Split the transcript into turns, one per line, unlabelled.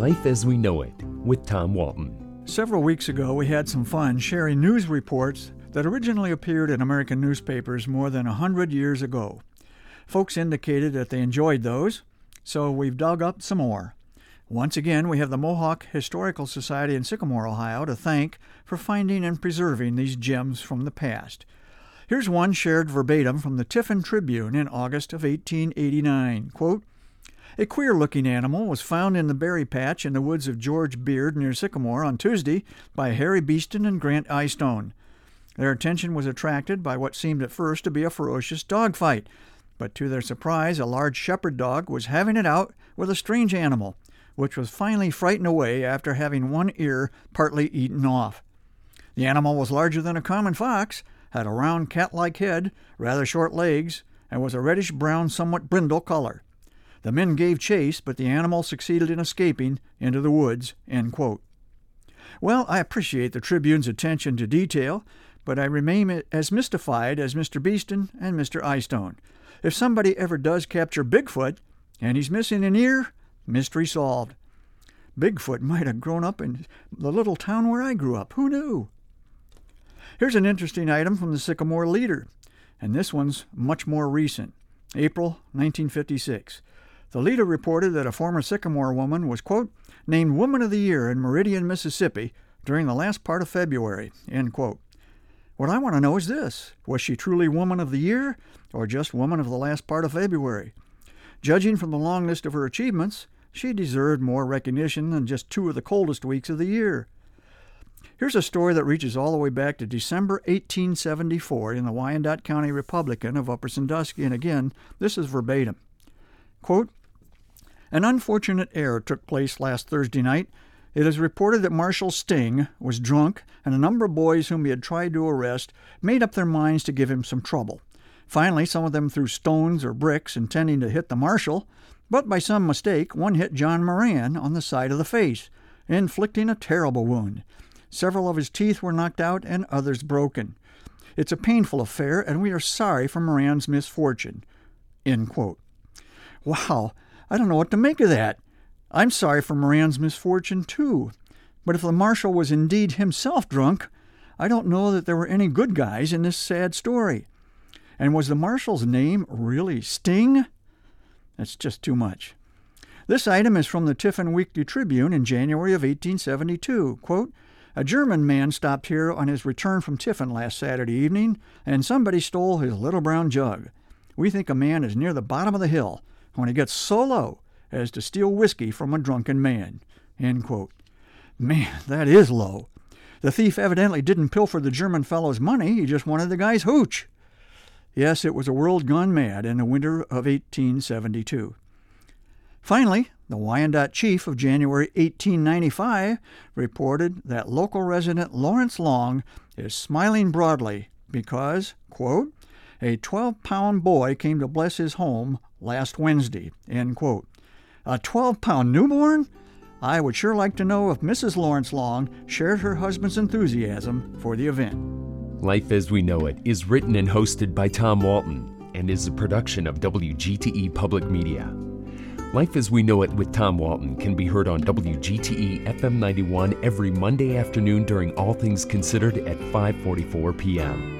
Life as We Know It with Tom Walton.
Several weeks ago, we had some fun sharing news reports that originally appeared in American newspapers more than a hundred years ago. Folks indicated that they enjoyed those, so we've dug up some more. Once again, we have the Mohawk Historical Society in Sycamore, Ohio, to thank for finding and preserving these gems from the past. Here's one shared verbatim from the Tiffin Tribune in August of 1889. Quote, a queer looking animal was found in the berry patch in the woods of George Beard near Sycamore on Tuesday by Harry Beeston and Grant Eystone. Their attention was attracted by what seemed at first to be a ferocious dog fight, but to their surprise, a large shepherd dog was having it out with a strange animal, which was finally frightened away after having one ear partly eaten off. The animal was larger than a common fox, had a round cat like head, rather short legs, and was a reddish brown, somewhat brindle color. The men gave chase, but the animal succeeded in escaping into the woods. Well, I appreciate the Tribune's attention to detail, but I remain as mystified as Mr. Beeston and Mr. Eystone. If somebody ever does capture Bigfoot, and he's missing an ear, mystery solved. Bigfoot might have grown up in the little town where I grew up. Who knew? Here's an interesting item from the Sycamore Leader, and this one's much more recent April 1956. The leader reported that a former Sycamore woman was, quote, named Woman of the Year in Meridian, Mississippi during the last part of February, end quote. What I want to know is this was she truly Woman of the Year or just Woman of the last part of February? Judging from the long list of her achievements, she deserved more recognition than just two of the coldest weeks of the year. Here's a story that reaches all the way back to December 1874 in the Wyandot County Republican of Upper Sandusky, and again, this is verbatim. Quote, An unfortunate error took place last Thursday night. It is reported that Marshal Sting was drunk, and a number of boys whom he had tried to arrest made up their minds to give him some trouble. Finally, some of them threw stones or bricks, intending to hit the marshal, but by some mistake, one hit John Moran on the side of the face, inflicting a terrible wound. Several of his teeth were knocked out and others broken. It's a painful affair, and we are sorry for Moran's misfortune. Wow, I don't know what to make of that. I'm sorry for Moran's misfortune, too. But if the marshal was indeed himself drunk, I don't know that there were any good guys in this sad story. And was the marshal's name really Sting? That's just too much. This item is from the Tiffin Weekly Tribune in January of 1872. Quote, a German man stopped here on his return from Tiffin last Saturday evening, and somebody stole his little brown jug. We think a man is near the bottom of the hill when he gets so low as to steal whiskey from a drunken man. Man, that is low. The thief evidently didn't pilfer the German fellow's money, he just wanted the guy's hooch. Yes, it was a world gone mad in the winter of 1872. Finally, the Wyandot chief of January 1895 reported that local resident Lawrence Long is smiling broadly because, quote, a 12 pound boy came to bless his home last Wednesday, end quote. A 12 pound newborn? I would sure like to know if Mrs. Lawrence Long shared her husband's enthusiasm for the event.
Life as We Know It is written and hosted by Tom Walton and is a production of WGTE Public Media. Life as We Know It with Tom Walton can be heard on WGTE FM 91 every Monday afternoon during All Things Considered at 5:44 p.m.